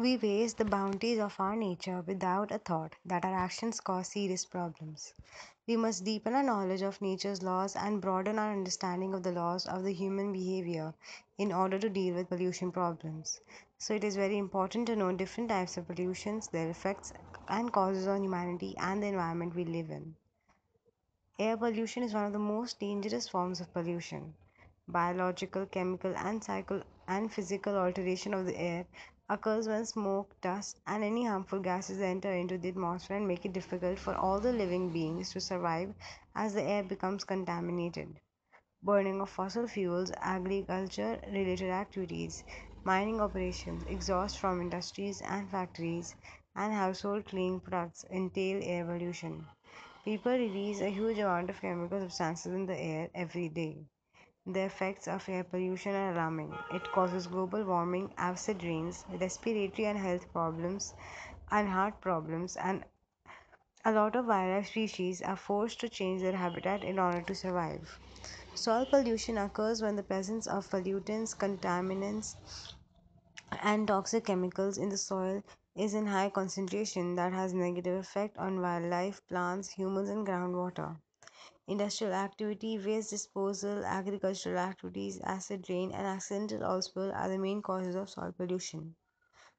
We waste the bounties of our nature without a thought that our actions cause serious problems. We must deepen our knowledge of nature's laws and broaden our understanding of the laws of the human behavior in order to deal with pollution problems. So, it is very important to know different types of pollutions, their effects and causes on humanity and the environment we live in. Air pollution is one of the most dangerous forms of pollution. Biological, chemical, and psycho and physical alteration of the air occurs when smoke, dust, and any harmful gases enter into the atmosphere and make it difficult for all the living beings to survive as the air becomes contaminated. Burning of fossil fuels, agriculture related activities, mining operations, exhaust from industries and factories, and household cleaning products entail air pollution. People release a huge amount of chemical substances in the air every day. The effects of air pollution are alarming. It causes global warming, acid rains, respiratory and health problems, and heart problems, and a lot of wildlife species are forced to change their habitat in order to survive. Soil pollution occurs when the presence of pollutants, contaminants, and toxic chemicals in the soil is in high concentration that has negative effect on wildlife, plants, humans and groundwater. Industrial activity, waste disposal, agricultural activities, acid rain, and accidental oil spill are the main causes of soil pollution.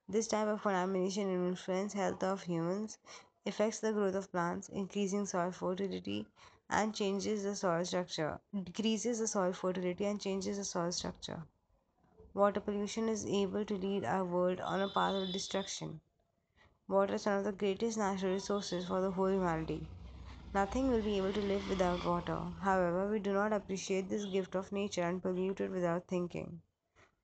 This type of contamination influences health of humans, affects the growth of plants, increasing soil fertility, and changes the soil structure. Decreases the soil fertility and changes the soil structure. Water pollution is able to lead our world on a path of destruction. Water is one of the greatest natural resources for the whole humanity. Nothing will be able to live without water. However, we do not appreciate this gift of nature and pollute it without thinking.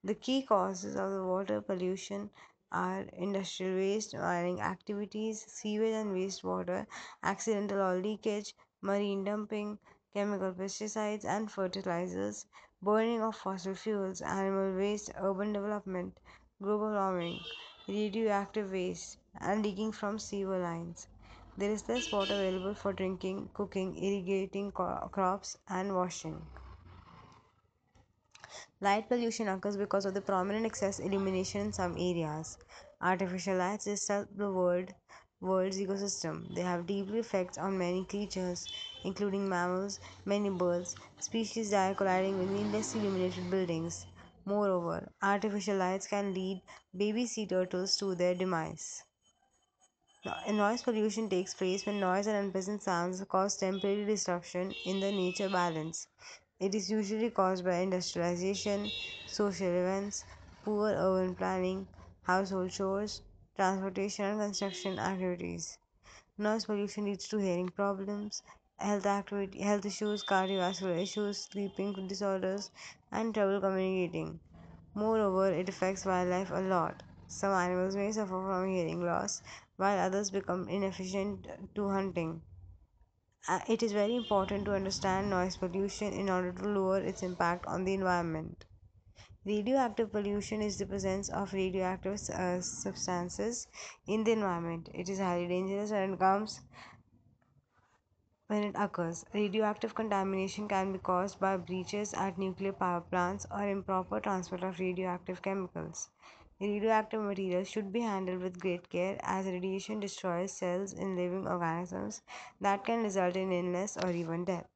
The key causes of the water pollution are industrial waste, mining activities, sewage and wastewater, accidental oil leakage, marine dumping, chemical pesticides and fertilizers, burning of fossil fuels, animal waste, urban development, global warming, radioactive waste, and leaking from sewer lines. There is less water available for drinking, cooking, irrigating crops, and washing. Light pollution occurs because of the prominent excess illumination in some areas. Artificial lights disturb the world, world's ecosystem. They have deep effects on many creatures, including mammals, many birds. Species die colliding with less illuminated buildings. Moreover, artificial lights can lead baby sea turtles to their demise. Noise pollution takes place when noise and unpleasant sounds cause temporary disruption in the nature balance. It is usually caused by industrialization, social events, poor urban planning, household chores, transportation and construction activities. Noise pollution leads to hearing problems, health activity, health issues, cardiovascular issues, sleeping disorders, and trouble communicating. Moreover, it affects wildlife a lot. Some animals may suffer from hearing loss, while others become inefficient to hunting. Uh, it is very important to understand noise pollution in order to lower its impact on the environment. Radioactive pollution is the presence of radioactive uh, substances in the environment. It is highly dangerous it comes when it occurs. Radioactive contamination can be caused by breaches at nuclear power plants or improper transport of radioactive chemicals. Radioactive materials should be handled with great care as radiation destroys cells in living organisms that can result in illness or even death.